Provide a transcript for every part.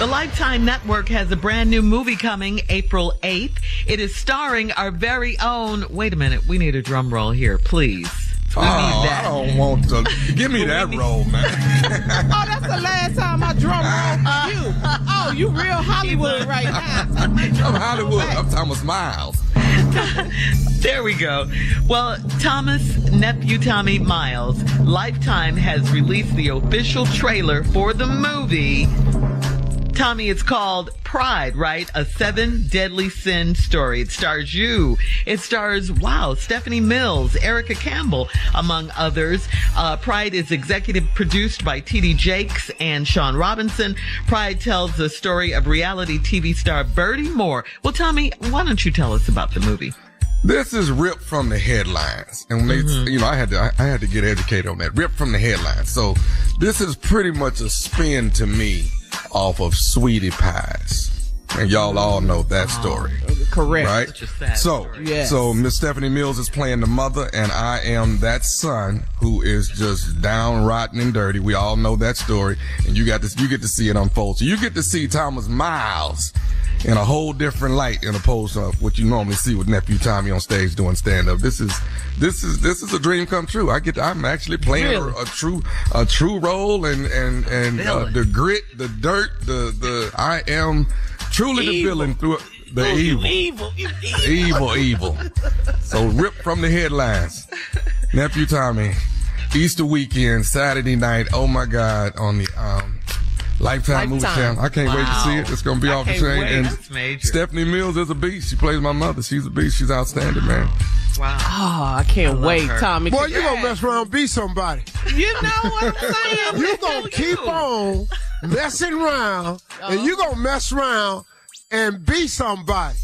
The Lifetime Network has a brand new movie coming April 8th. It is starring our very own. Wait a minute. We need a drum roll here, please. We oh, I don't want to. Give me that roll, man. oh, that's the last time I drum roll you. Oh, you real Hollywood right now. I'm Hollywood. I'm Thomas Miles. there we go. Well, Thomas nephew Tommy Miles, Lifetime has released the official trailer for the movie Tommy, it's called Pride, right? A seven deadly sin story. It stars you. It stars, wow, Stephanie Mills, Erica Campbell, among others. Uh, Pride is executive produced by T.D. Jakes and Shaun Robinson. Pride tells the story of reality TV star Birdie Moore. Well, Tommy, why don't you tell us about the movie? This is ripped from the headlines, and they, mm-hmm. you know, I had to, I had to get educated on that. Ripped from the headlines. So, this is pretty much a spin to me off of Sweetie Pie's. And y'all all know that story. Correct. Right? So, yes. so Miss Stephanie Mills is playing the mother and I am that son who is just down rotten and dirty. We all know that story and you got to, you get to see it unfold. So you get to see Thomas Miles in a whole different light in opposed to what you normally see with nephew Tommy on stage doing stand up. This is this is this is a dream come true. I get to, I'm actually playing really? a, a, true a true role and and and uh, the grit, the dirt, the the I am truly evil. the villain through the oh, evil. evil, evil, evil, evil. So rip from the headlines, nephew Tommy. Easter weekend, Saturday night. Oh my God, on the um Lifetime, Movie Channel. I can't wow. wait to see it. It's gonna be I off the chain. And Stephanie Mills is a beast. She plays my mother. She's a beast. She's outstanding, man. Wow. Oh, I can't I wait, her. Tommy. Boy, you gonna mess around be somebody. You know what I'm saying? you gonna keep you. on messing around uh-huh. and you gonna mess around and be somebody.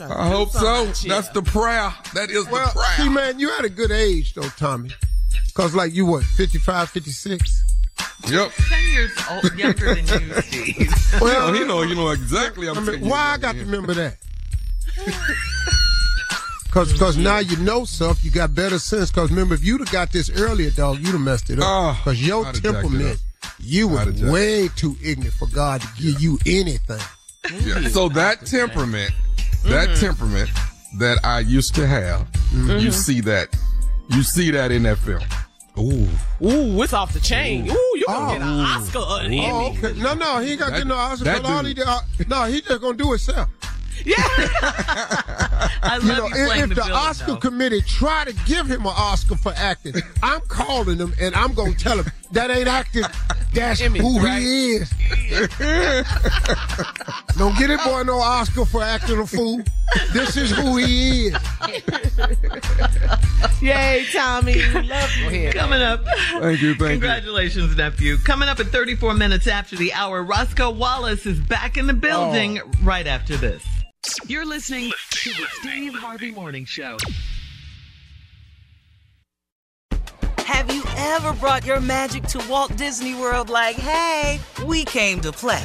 I hope so. That's the prayer. That is well, the prayer. See, man, you had a good age though, Tommy. Cause like you what, 55, 56? Yep. Ten years old, younger than you, Steve. Well, you know, you know exactly. I'm I mean, why I got to remember that? Cause, cause now you know stuff. You got better sense. Cause remember, if you'd have got this earlier, dog, you'd have messed it up. Oh, Cause your temperament, you were way too ignorant for God to give you anything. Yeah. So that temperament, that mm-hmm. temperament that I used to have, mm-hmm. you see that, you see that in that film. Ooh. Ooh, it's off the chain. Ooh, you're gonna oh. get an Oscar or an oh, Emmy. Okay. No, no, he ain't got to get no Oscar. But all he did, uh, no, he just gonna do it himself. Yeah. I love you know, you if the, the Oscar though. committee try to give him an Oscar for acting, I'm calling him and I'm gonna tell him that ain't acting. That's who right? he is. Don't get it, boy, no Oscar for acting a fool. This is who he is. Yay, Tommy. Love you. Coming up. Thank you. Thank Congratulations, you. nephew. Coming up at 34 minutes after the hour, Roscoe Wallace is back in the building oh. right after this. You're listening to the Steve Harvey Morning Show. Have you ever brought your magic to Walt Disney World like, hey, we came to play?